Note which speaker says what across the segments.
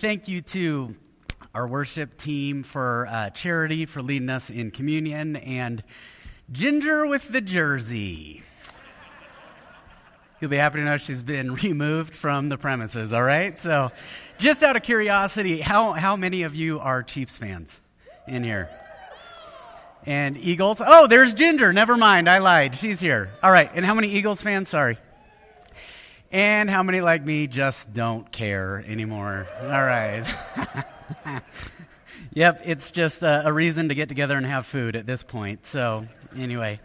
Speaker 1: thank you to our worship team for uh, charity, for leading us in communion, and Ginger with the jersey. You'll be happy to know she's been removed from the premises, all right? So, just out of curiosity, how, how many of you are Chiefs fans in here? And Eagles? Oh, there's Ginger. Never mind. I lied. She's here. All right. And how many Eagles fans? Sorry. And how many like me just don't care anymore? All right. yep, it's just a, a, reason to get together and have food at this point. So, anyway.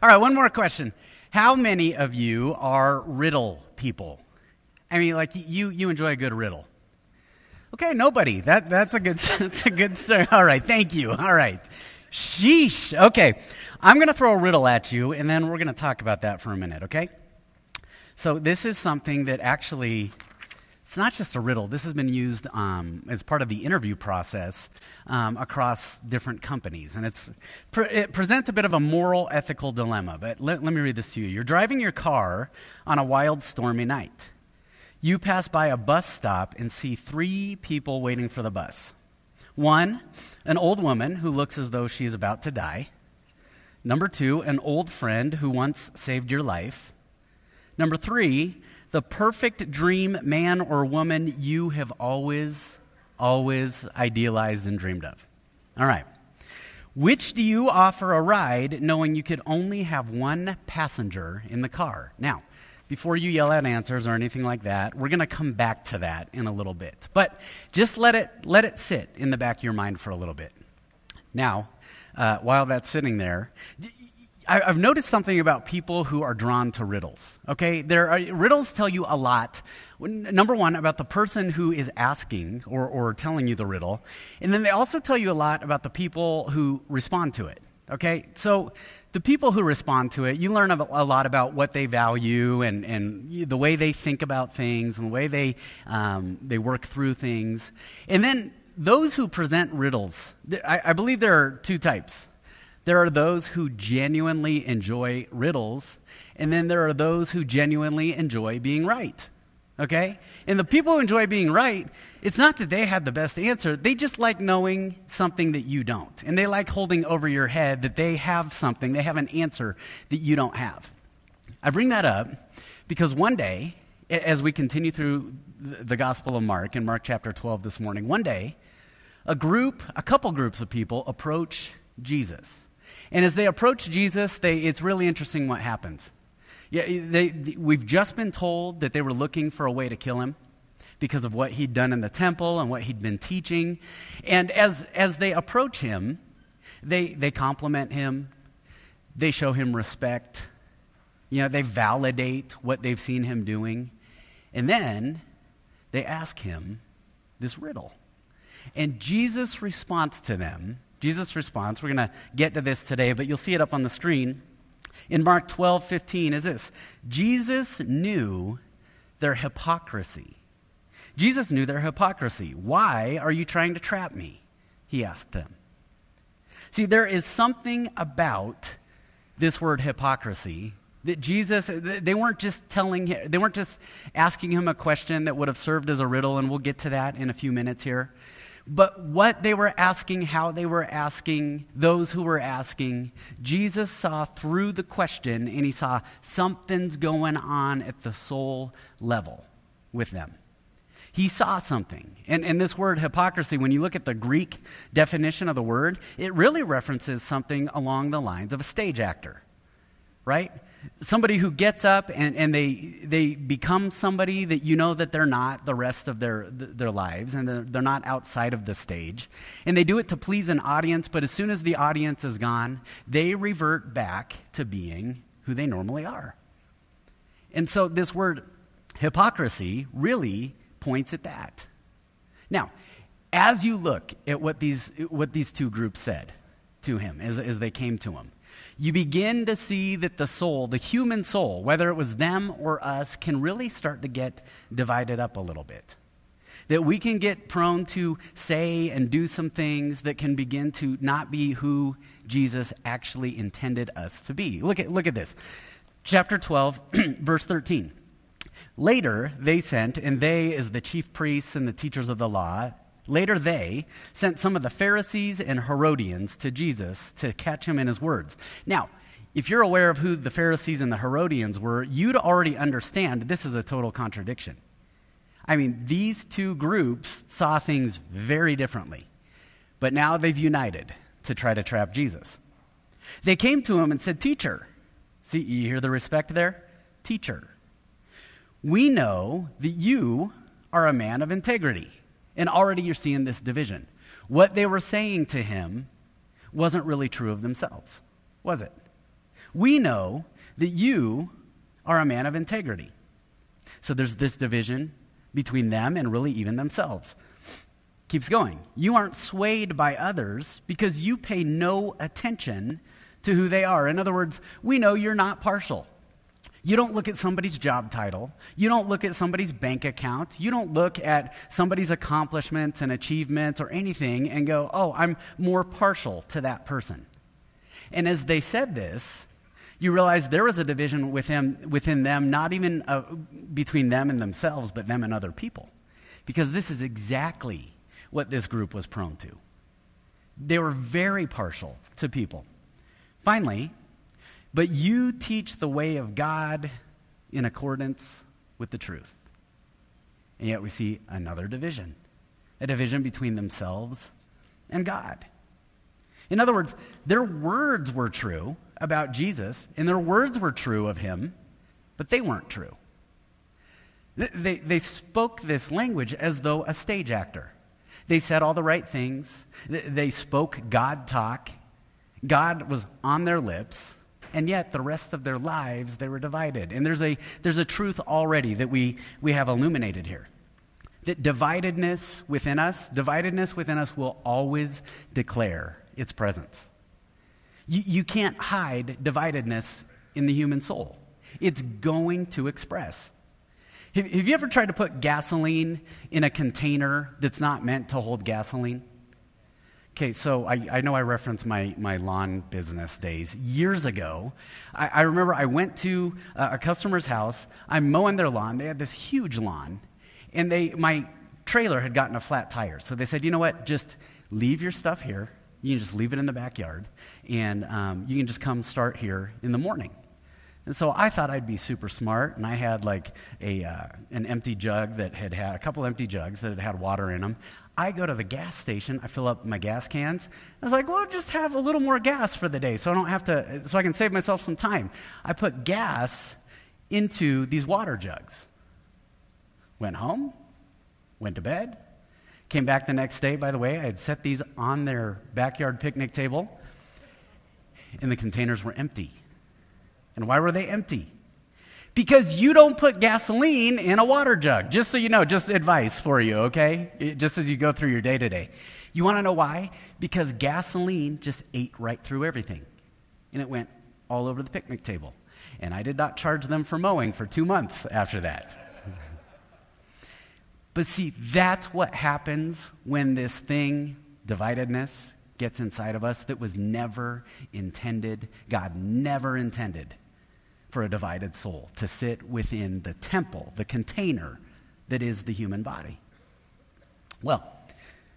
Speaker 1: All right, one more question. How many of you are riddle people? I mean, like you, you enjoy a good riddle. Okay, nobody. That, that's a good, that's a good start. All right, thank you. All right. Sheesh. Okay, I'm going to throw a riddle at you, and then we're going to talk about that for a minute, okay? So, this is something that actually, it's not just a riddle. This has been used um, as part of the interview process um, across different companies. And it's, it presents a bit of a moral, ethical dilemma. But let, let me read this to you. You're driving your car on a wild, stormy night. You pass by a bus stop and see three people waiting for the bus. One, an old woman who looks as though she is about to die. Number two, an old friend who once saved your life. Number three, the perfect dream man or woman you have always, always idealized and dreamed of. All right. Which do you offer a ride knowing you could only have one passenger in the car? Now, before you yell out answers or anything like that, we're going to come back to that in a little bit. But just let it, let it sit in the back of your mind for a little bit. Now, uh, while that's sitting there, I, have noticed something about people who are drawn to riddles. Okay, there are, riddles tell you a lot. Number one, about the person who is asking or, or telling you the riddle, and then they also tell you a lot about the people who respond to it. Okay, so the people who respond to it, you learn a lot about what they value and, and the way they think about things and the way they, um, they work through things. And then those who present riddles, I, I believe there are two types. There are those who genuinely enjoy riddles, and then there are those who genuinely enjoy being right. Okay? And the people who enjoy being right, it's not that they have the best answer, they just like knowing something that you don't. And they like holding over your head that they have something, they have an answer that you don't have. I bring that up because one day, as we continue through the Gospel of Mark, in Mark chapter 12 this morning, one day, a group, a couple groups of people approach Jesus. And as they approach Jesus, they, it's really interesting what happens. Yeah, they, we've just been told that they were looking for a way to kill him because of what he'd done in the temple and what he'd been teaching. And as, as they approach him, they, they compliment him, they show him respect, you know, they validate what they've seen him doing. And then they ask him this riddle. And Jesus' response to them Jesus' response, we're going to get to this today, but you'll see it up on the screen. In Mark 12, 15 is this Jesus knew their hypocrisy. Jesus knew their hypocrisy. Why are you trying to trap me? He asked them. See, there is something about this word hypocrisy that Jesus, they weren't just telling him, they weren't just asking him a question that would have served as a riddle, and we'll get to that in a few minutes here. But what they were asking, how they were asking, those who were asking, Jesus saw through the question and he saw something's going on at the soul level with them. He saw something. And, and this word hypocrisy, when you look at the Greek definition of the word, it really references something along the lines of a stage actor, right? Somebody who gets up and, and they, they become somebody that you know that they're not the rest of their, their lives and they're, they're not outside of the stage. And they do it to please an audience but as soon as the audience is gone they revert back to being who they normally are. And so this word hypocrisy really points at that. Now as you look at what these, what these two groups said to him as, as they came to him you begin to see that the soul, the human soul, whether it was them or us, can really start to get divided up a little bit. That we can get prone to say and do some things that can begin to not be who Jesus actually intended us to be. Look at, look at this. Chapter 12, verse 13. Later, they sent, and they is the chief priests and the teachers of the law, later they sent some of the Pharisees and Herodians to Jesus to catch him in his words. Now, if you're aware of who the Pharisees and the Herodians were, you'd already understand this is a total contradiction. I mean, these two groups saw things very differently, but now they've united to try to trap Jesus. They came to him and said, Teacher, see, you hear the respect there? Teacher, we know that you are a man of integrity. And already you're seeing this division. What they were saying to him wasn't really true of themselves, was it? We know that you are a man of integrity. So there's this division between them and really even themselves. Keeps going. You aren't swayed by others because you pay no attention to who they are. In other words, we know you're not partial. You don't look at somebody's job title. You don't look at somebody's bank account. You don't look at somebody's accomplishments and achievements or anything and go, oh, I'm more partial to that person. And as they said this, you realize there was a division within, within them, not even uh, between them and themselves, but them and other people. Because this is exactly what this group was prone to. They were very partial to people. Finally, but you teach the way of God in accordance with the truth. And yet we see another division a division between themselves and God. In other words, their words were true about Jesus, and their words were true of him, but they weren't true. They, they spoke this language as though a stage actor. They said all the right things. They spoke God talk. God was on their lips, and yet the rest of their lives they were divided. And there's a, there's a truth already that we, we have illuminated here that dividedness within us, dividedness within us will always declare its presence. You, you can't hide dividedness in the human soul, it's going to express. Have, have you ever tried to put gasoline in a container that's not meant to hold gasoline? Okay, so I, I know I referenced my, my lawn business days. Years ago, I, I remember I went to a, a customer's house. I'm mowing their lawn. They had this huge lawn, and they, my trailer had gotten a flat tire. So they said, you know what, just leave your stuff here. You can just leave it in the backyard, and um, you can just come start here in the morning. And so I thought I'd be super smart, and I had like a, uh, an empty jug that had had a couple empty jugs that had had water in them. I go to the gas station, I fill up my gas cans. I was like, well, I'll just have a little more gas for the day so I don't have to, so I can save myself some time. I put gas into these water jugs. Went home, went to bed, came back the next day. By the way, I had set these on their backyard picnic table, and the containers were empty. And why were they empty? because you don't put gasoline in a water jug. Just so you know, just advice for you, okay? just as you go through your day to day. You want to know why? Because gasoline just ate right through everything. And it went all over the picnic table. And I did not charge them for mowing for two months after that. but see, that's what happens when this thing, dividedness, gets inside of us that was never intended. God never intended for a divided soul to sit within the temple, the container that is the human body. Well,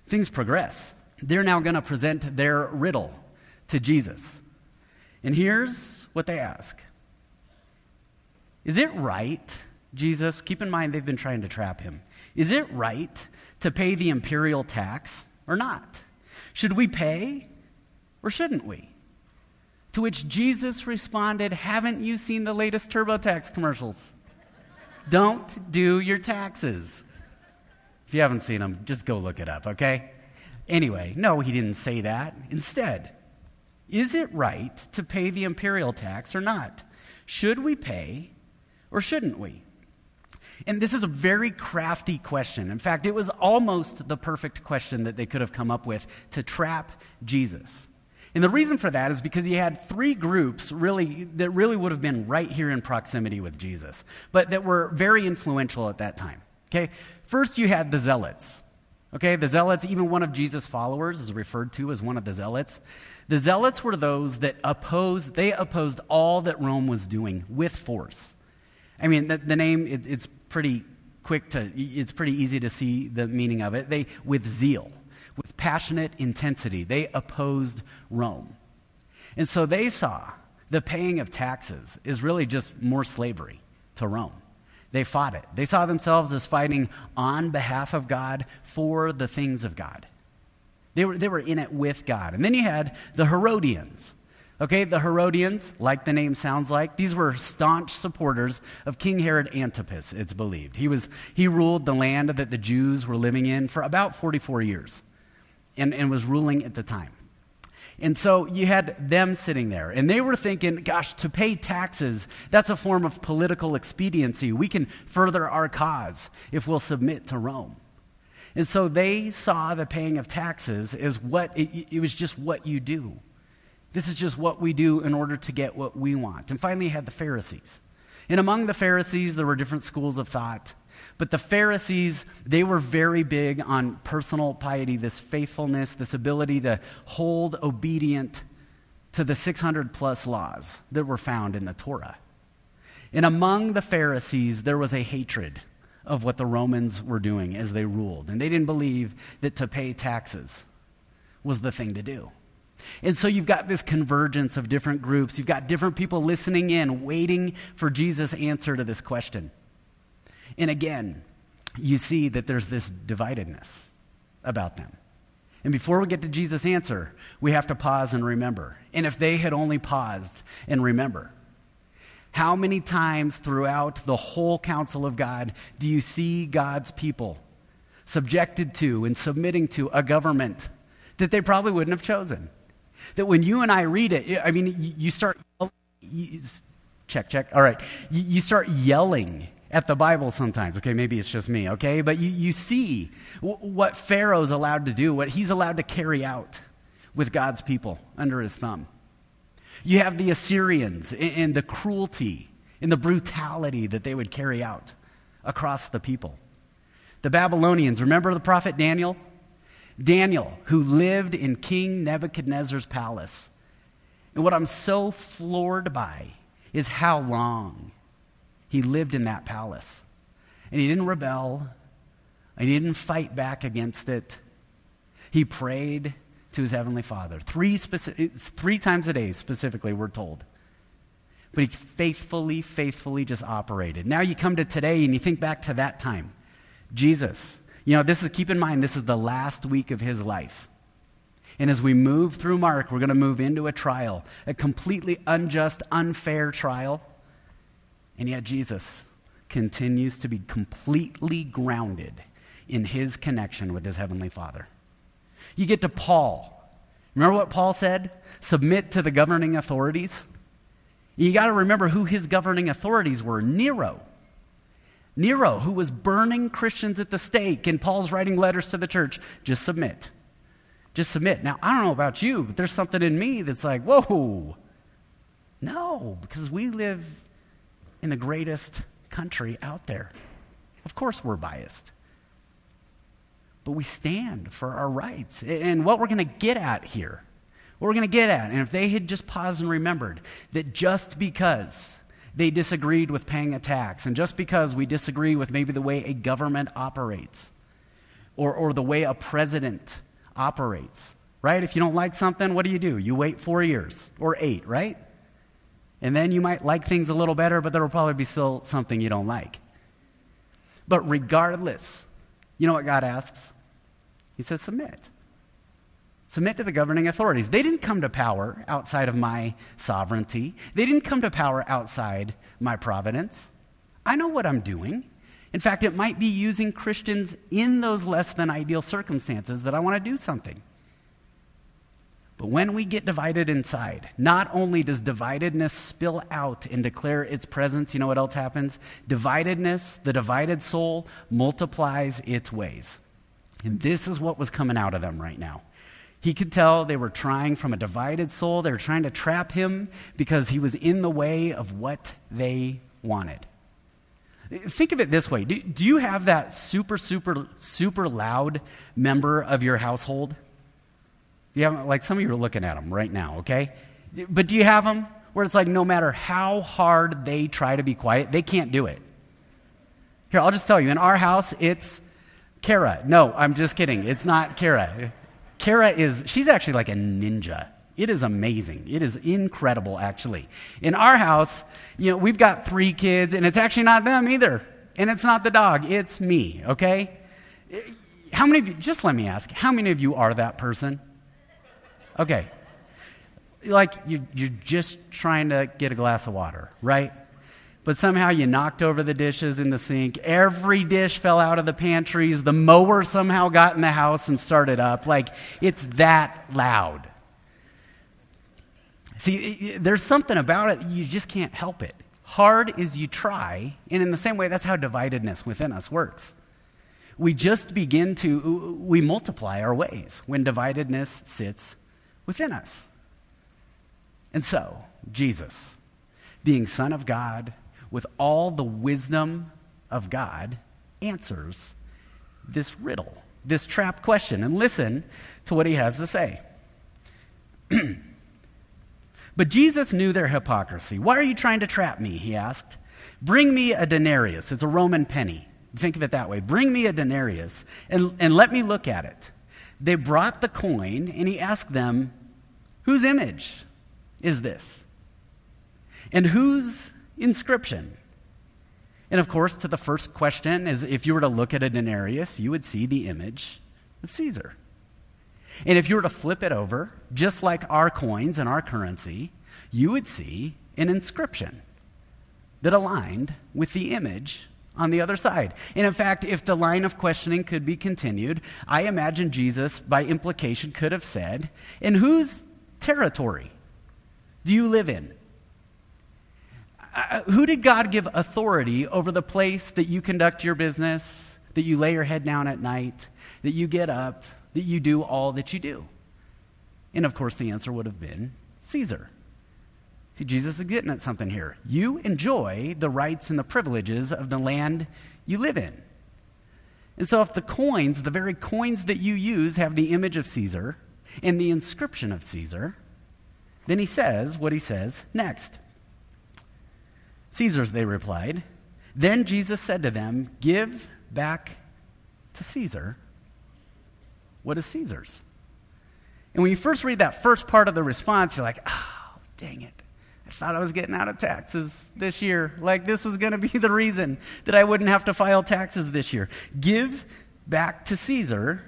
Speaker 1: things progress. They're now going to present their riddle to Jesus. And here's what they ask Is it right, Jesus? Keep in mind they've been trying to trap him. Is it right to pay the imperial tax or not? Should we pay or shouldn't we? To which Jesus responded, Haven't you seen the latest TurboTax commercials? Don't do your taxes. If you haven't seen them, just go look it up, okay? Anyway, no, he didn't say that. Instead, is it right to pay the imperial tax or not? Should we pay or shouldn't we? And this is a very crafty question. In fact, it was almost the perfect question that they could have come up with to trap Jesus. And the reason for that is because he had three groups really that really would have been right here in proximity with Jesus, but that were very influential at that time. Okay? First you had the zealots. Okay, the zealots, even one of Jesus' followers is referred to as one of the zealots. The zealots were those that opposed, they opposed all that Rome was doing with force. I mean, the, the name, it, it's pretty quick to, it's pretty easy to see the meaning of it. They, with zeal, with passionate intensity, they opposed Rome. And so they saw the paying of taxes is really just more slavery to Rome. They fought it. They saw themselves as fighting on behalf of God for the things of God. They were, they were in it with God. And then you had the Herodians. Okay, the Herodians, like the name sounds like, these were staunch supporters of King Herod Antipas, it's believed. He, was, he ruled the land that the Jews were living in for about 44 years and, and was ruling at the time. And so you had them sitting there, and they were thinking, gosh, to pay taxes, that's a form of political expediency. We can further our cause if we'll submit to Rome. And so they saw the paying of taxes as what it, it, was just what you do. This is just what we do in order to get what we want. And finally, you had the Pharisees. And among the Pharisees, there were different schools of thought. But the Pharisees, they were very big on personal piety, this faithfulness, this ability to hold obedient to the 600 plus laws that were found in the Torah. And among the Pharisees, there was a hatred of what the Romans were doing as they ruled. And they didn't believe that to pay taxes was the thing to do. And so you've got this convergence of different groups. You've got different people listening in, waiting for Jesus' answer to this question. And again, you see that there's this dividedness about them. And before we get to Jesus' answer, we have to pause and remember. And if they had only paused and remember, how many times throughout the whole counsel of God do you see God's people subjected to and submitting to a government that they probably wouldn't have chosen? That when you and I read it, I mean, you start, check, check, all right, you start yelling at the Bible sometimes. Okay, maybe it's just me, okay? But you, you see w- what Pharaoh's allowed to do, what he's allowed to carry out with God's people under his thumb. You have the Assyrians and, and the cruelty and the brutality that they would carry out across the people. The Babylonians, remember the prophet Daniel? Daniel, who lived in King Nebuchadnezzar's palace. And what I'm so floored by is how long he lived in that palace. And he didn't rebel, and he didn't fight back against it. He prayed to his heavenly Father. Three, speci- three times a day, specifically, we're told. But he faithfully, faithfully just operated. Now you come to today and you think back to that time. Jesus, you know, this is, keep in mind, this is the last week of his life. And as we move through Mark, we're going to move into a trial, a completely unjust, unfair trial. And yet, Jesus continues to be completely grounded in his connection with his heavenly Father. You get to Paul. Remember what Paul said? Submit to the governing authorities. You got to remember who his governing authorities were Nero. Nero, who was burning Christians at the stake, and Paul's writing letters to the church. Just submit. Just submit. Now, I don't know about you, but there's something in me that's like, whoa. No, because we live in the greatest country out there. Of course, we're biased. But we stand for our rights. And what we're going to get at here, what we're going to get at, and if they had just paused and remembered that just because they disagreed with paying a tax, and just because we disagree with maybe the way a government operates, or, or the way a president operates, right? If you don't like something, what do you do? You wait four years or eight, right? And then you might like things a little better, but there will probably be still something you don't like. But regardless, you know what God asks? He says, submit. Submit to the governing authorities. They didn't come to power outside of my sovereignty, they didn't come to power outside my providence. I know what I'm doing. In fact, it might be using Christians in those less than ideal circumstances that I want to do something. But when we get divided inside, not only does dividedness spill out and declare its presence, you know what else happens? Dividedness, the divided soul, multiplies its ways. And this is what was coming out of them right now. He could tell they were trying from a divided soul. They were trying to trap him because he was in the way of what they wanted. Think of it this way do, do you have that super, super, super loud member of your household? You have, like some of you are looking at them right now, okay? But do you have them? where it's like no matter how hard they try to be quiet, they can't do it. Here, I'll just tell you in our house, it's Kara. No, I'm just kidding. It's not Kara. Kara is, she's actually like a ninja. It is amazing. It is incredible, actually. In our house, you know, we've got three kids, and it's actually not them either. And it's not the dog, it's me, okay? How many of you, just let me ask, how many of you are that person? Okay. Like you, you're just trying to get a glass of water, right? But somehow you knocked over the dishes in the sink. Every dish fell out of the pantries. The mower somehow got in the house and started up. Like, it's that loud. See, there's something about it, you just can't help it. Hard as you try, and in the same way, that's how dividedness within us works. We just begin to, we multiply our ways when dividedness sits within us. And so, Jesus, being Son of God, with all the wisdom of God, answers this riddle, this trap question. And listen to what he has to say. but Jesus knew their hypocrisy. Why are you trying to trap me? He asked. Bring me a denarius. It's a Roman penny. Think of it that way. Bring me a denarius and, and let me look at it. They brought the coin, and he asked them, Whose image is this? And whose inscription? And of course, to the first question is if you were to look at a denarius, you would see the image of Caesar. And if you were to flip it over, just like our coins and our currency, you would see an inscription that aligned with the image on the other side. And in fact, if the line of questioning could be continued, I imagine Jesus, by implication, could have said, In whose territory do you live in? Uh, who did God give authority over the place that you conduct your business, that you lay your head down at night, that you get up, that you do all that you do? And of course, the answer would have been Caesar. See, Jesus is getting at something here. You enjoy the rights and the privileges of the land you live in. And so, if the coins, the very coins that you use, have the image of Caesar and the inscription of Caesar, then he says what he says next. Caesar's, they replied. Then Jesus said to them, Give back to Caesar what is Caesar's. And when you first read that first part of the response, you're like, oh, dang it. I thought I was getting out of taxes this year. Like this was going to be the reason that I wouldn't have to file taxes this year. Give back to Caesar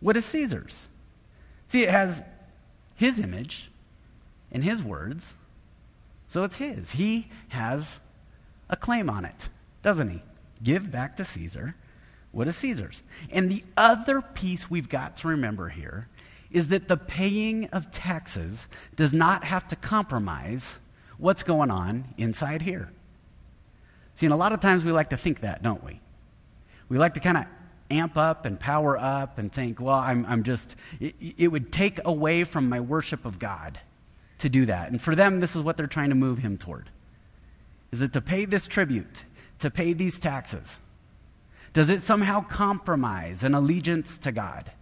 Speaker 1: what is Caesar's. See, it has his image and his words, so it's his. He has a claim on it, doesn't he? Give back to Caesar what is Caesar's. And the other piece we've got to remember here is that the paying of taxes does not have to compromise what's going on inside here. See, and a lot of times we like to think that, don't we? We like to kind of amp up and power up and think, well, I'm, I'm just, it, it would take away from my worship of God to do that. And for them, this is what they're trying to move him toward. Is that to pay this tribute, to pay these taxes, does it somehow compromise an allegiance to God?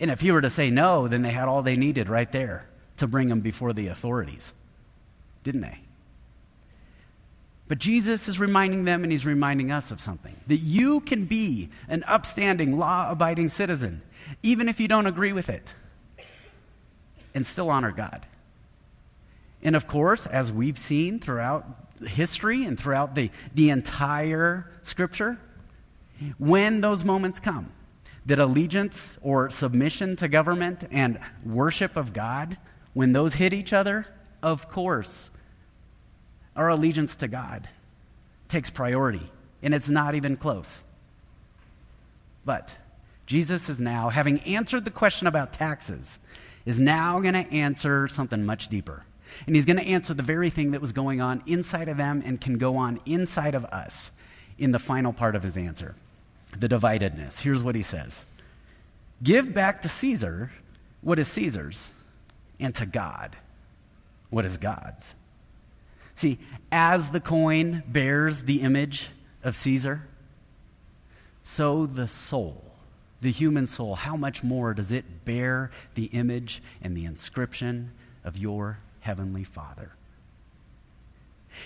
Speaker 1: And if he were to say no, then they had all they needed right there to bring him before the authorities, didn't they? But Jesus is reminding them and he's reminding us of something that you can be an upstanding, law abiding citizen, even if you don't agree with it, and still honor God. And of course, as we've seen throughout history and throughout the, the entire scripture, when those moments come, that allegiance or submission to government and worship of God, when those hit each other, of course, our allegiance to God takes priority, and it's not even close. But Jesus is now, having answered the question about taxes, is now going to answer something much deeper. And he's going to answer the very thing that was going on inside of them and can go on inside of us in the final part of his answer the dividedness. Here's what he says Give back to Caesar what is Caesar's, and to God what is God's. See, as the coin bears the image of Caesar, so the soul, the human soul, how much more does it bear the image and the inscription of your heavenly Father.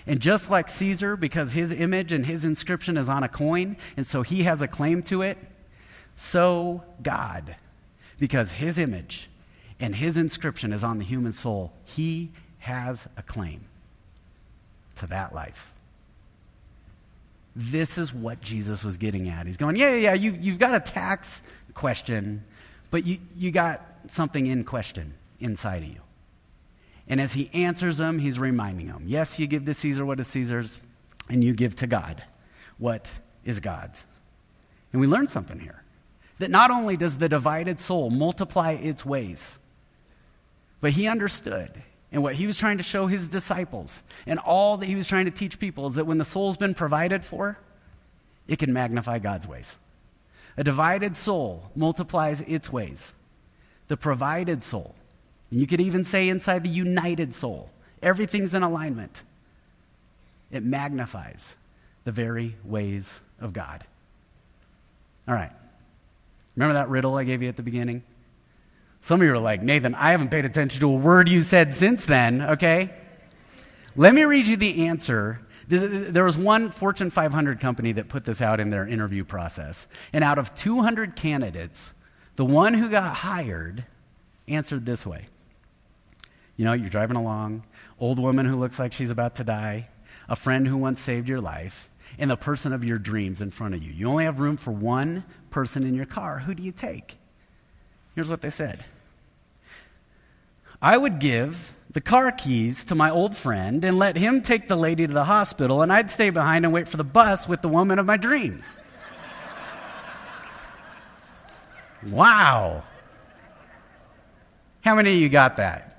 Speaker 1: And just like Caesar, because his image and his inscription is on a coin, and so he has a claim to it, so God, because his image and his inscription is on the human soul, he has a claim to that life. This is what Jesus was getting at. He's going, Yeah, yeah, yeah, you, you've got a tax question, but you, you got something in question inside of you. And as he answers them, he's reminding them yes, you give to Caesar what is Caesar's, and you give to God what is God's. And we learn something here that not only does the divided soul multiply its ways, but he understood. And what he was trying to show his disciples and all that he was trying to teach people is that when the soul's been provided for, it can magnify God's ways. A divided soul multiplies its ways. The provided soul and you could even say inside the united soul, everything's in alignment. It magnifies the very ways of God. All right. Remember that riddle I gave you at the beginning? Some of you are like, Nathan, I haven't paid attention to a word you said since then, okay? Let me read you the answer. There was one Fortune 500 company that put this out in their interview process. And out of 200 candidates, the one who got hired answered this way you know, you're driving along, old woman who looks like she's about to die, a friend who once saved your life, and the person of your dreams in front of you. You only have room for one person in your car. Who do you take? Here's what they said I would give the car keys to my old friend and let him take the lady to the hospital, and I'd stay behind and wait for the bus with the woman of my dreams. wow. How many of you got that?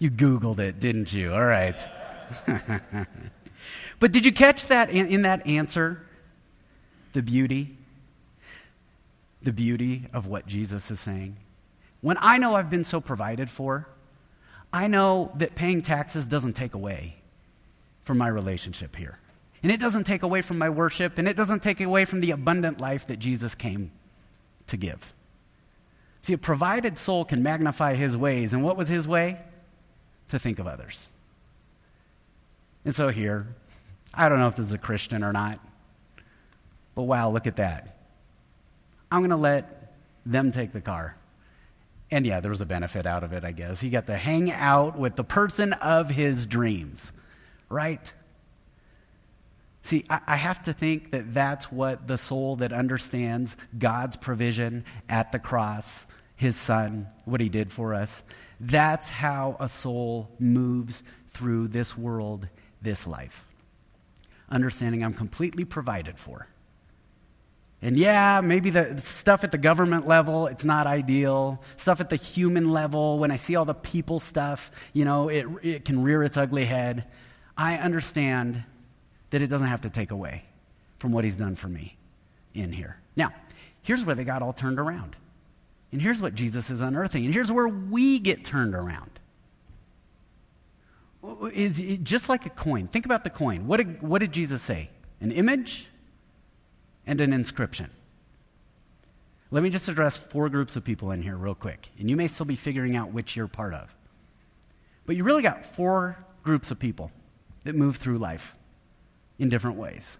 Speaker 1: You Googled it, didn't you? All right. but did you catch that in, in that answer? The beauty? The beauty of what Jesus is saying. When I know I've been so provided for, I know that paying taxes doesn't take away from my relationship here. And it doesn't take away from my worship, and it doesn't take away from the abundant life that Jesus came to give. See, a provided soul can magnify his ways. And what was his way? To think of others. And so here, I don't know if this is a Christian or not, but wow, look at that. I'm going to let them take the car. And yeah, there was a benefit out of it, I guess. He got to hang out with the person of his dreams, right? See, I, have to think that that's what the soul that understands God's provision at the cross, his son, what he did for us, that's how a soul moves through this world, this life. Understanding I'm completely provided for. And yeah, maybe the stuff at the government level, it's not ideal. Stuff at the human level, when I see all the people stuff, you know, it, it can rear its ugly head. I understand that it doesn't have to take away from what he's done for me in here. Now, here's where they got all turned around. And here's what Jesus is unearthing. And here's where we get turned around. Oh, oh, is just like a coin. Think about the coin. What did, what did Jesus say? An image and an inscription. Let me just address four groups of people in here real quick. And you may still be figuring out which you're part of. But you really got four groups of people that move through life in different ways.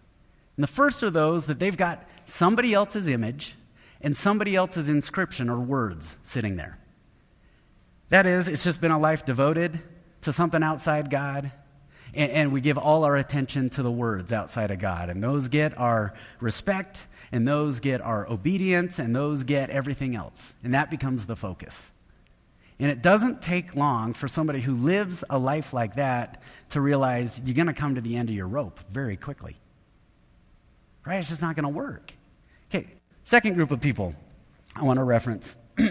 Speaker 1: And the first are those that they've got somebody else's image and somebody else's inscription or words sitting there. That is, it's just been a life devoted to something outside God, and, and, we give all our attention to the words outside of God. And those get our respect, and those get our obedience, and those get everything else. And that becomes the focus. And it doesn't take long for somebody who lives a life like that to realize you're going to come to the end of your rope very quickly. Right? It's just not going to work. Okay, Second group of people I want to reference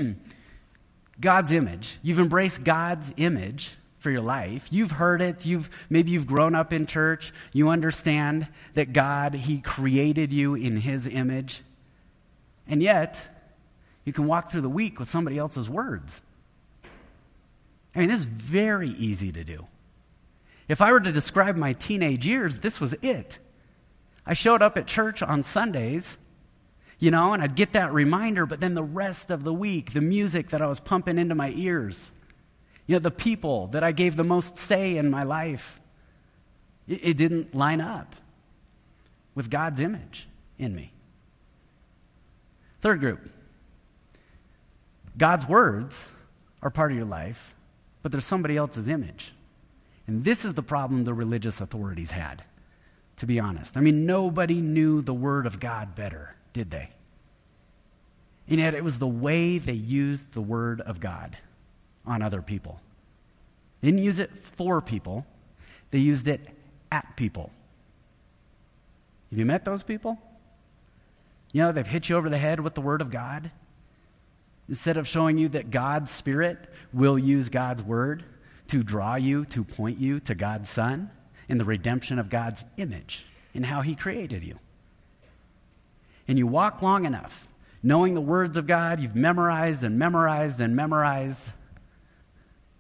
Speaker 1: God's image. You've embraced God's image for your life. You've heard it. You've maybe you've grown up in church. You understand that God he created you in his image. And yet, you can walk through the week with somebody else's words. I mean, this is very easy to do. If I were to describe my teenage years, this was it. I showed up at church on Sundays you know, and I'd get that reminder, but then the rest of the week, the music that I was pumping into my ears, You know, the people that I gave the most say in my life, it, it didn't line up with God's image in me. Third group God's words are part of your life, but there's somebody else's image. And this is the problem the religious authorities had, to be honest. I mean, nobody knew the Word of God better, did they? And yet, it was the way they used the Word of God on other people. They didn't use it for people, they used it at people. Have you met those people? You know, they've hit you over the head with the Word of God. Instead of showing you that God's Spirit will use God's Word to draw you, to point you to God's Son and the redemption of God's image in how He created you. And you walk long enough knowing the words of God, you've memorized and memorized and memorized,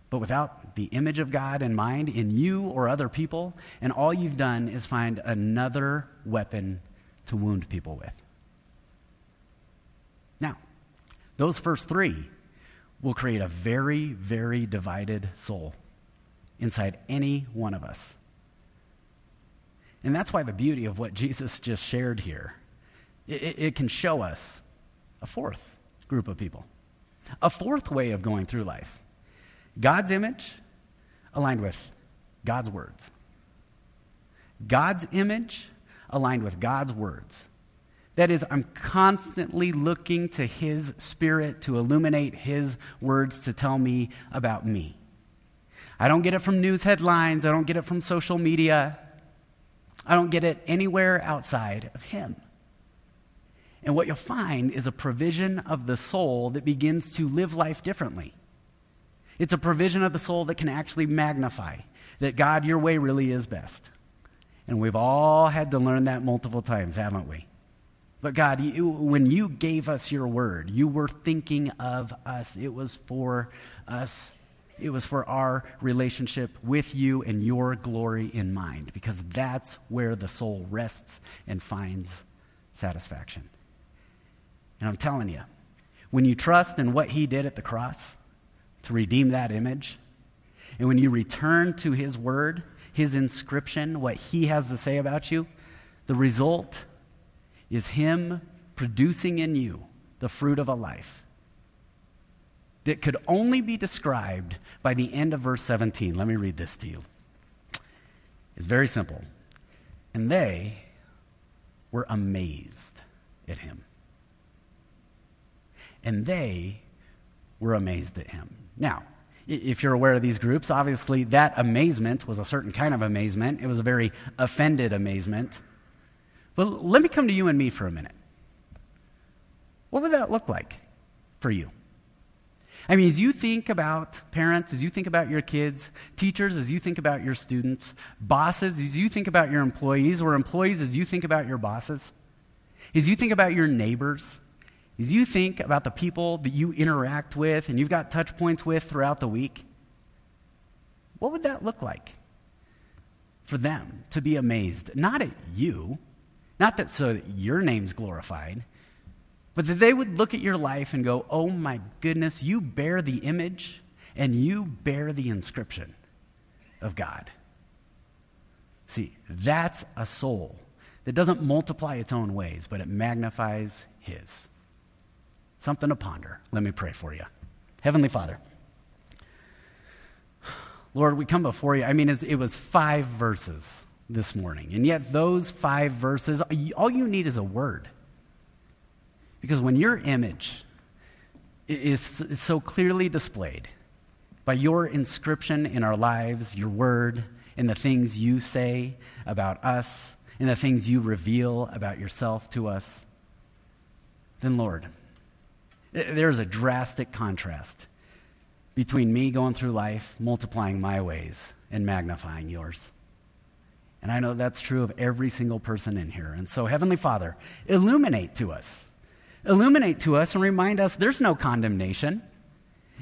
Speaker 1: but without the image of God in mind in you or other people, and all you've done is find another weapon to wound people with. Now, those first three will create a very, very divided soul inside any one of us. And that's why the beauty of what Jesus just shared here, it, it, can show us a fourth group of people, a fourth way of going through life. God's image aligned with God's words. God's image aligned with God's words. That is, I'm constantly looking to His Spirit to illuminate His words to tell me about me. I don't get it from news headlines, I don't get it from social media, I don't get it anywhere outside of Him. And what you'll find is a provision of the soul that begins to live life differently. It's a provision of the soul that can actually magnify that God, your way really is best. And we've all had to learn that multiple times, haven't we? But God, you, when you gave us your word, you were thinking of us. It was for us. It was for our relationship with you and your glory in mind, because that's where the soul rests and finds satisfaction. And I'm telling you, when you trust in what he did at the cross to redeem that image, and when you return to his word, his inscription, what he has to say about you, the result is Him producing in you the fruit of a life that could only be described by the end of verse 17. Let me read this to you. It's very simple. And they were amazed at him. And they were amazed at him. Now, if you're aware of these groups, obviously that amazement was a certain kind of amazement. It was a very offended amazement. But let me come to you and me for a minute. What would that look like for you? I mean, as you think about parents, as you think about your kids, teachers, as you think about your students, bosses, as you think about your employees, or employees as you think about your bosses, as you think about your neighbors, as you think about the people that you interact with and you've got touch points with throughout the week, what would that look like for them to be amazed? Not at you, not that so that your name's glorified, but that they would look at your life and go, oh my goodness, you bear the image and you bear the inscription of God. See, that's a soul that doesn't multiply its own ways, but it magnifies His. Something to ponder. Let me pray for you. Heavenly Father, Lord, we come before you. I mean, it was five verses this morning. And yet, those five verses, all you need is a word. Because when your image is, so clearly displayed by your inscription in our lives, your word, and the things you say about us, and the things you reveal about yourself to us, then, Lord, there's a drastic contrast between me going through life, multiplying my ways, and magnifying yours. And I know that's true of every single person in here. And so, Heavenly Father, illuminate to us. Illuminate to us and remind us there's no condemnation.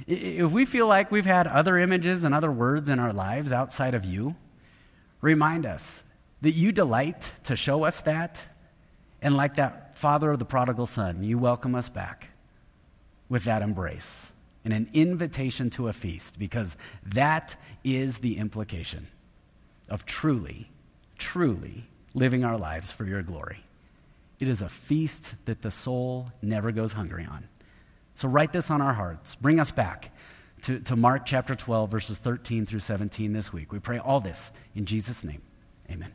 Speaker 1: If we feel like we've had other images and other words in our lives outside of you, remind us that you delight to show us that. And like that father of the prodigal son, you welcome us back with that embrace and an invitation to a feast because that is the implication of truly, truly living our lives for your glory. It is a feast that the soul never goes hungry on. So write this on our hearts. Bring us back to, to Mark chapter 12, verses 13 through 17 this week. We pray all this in Jesus' name. Amen.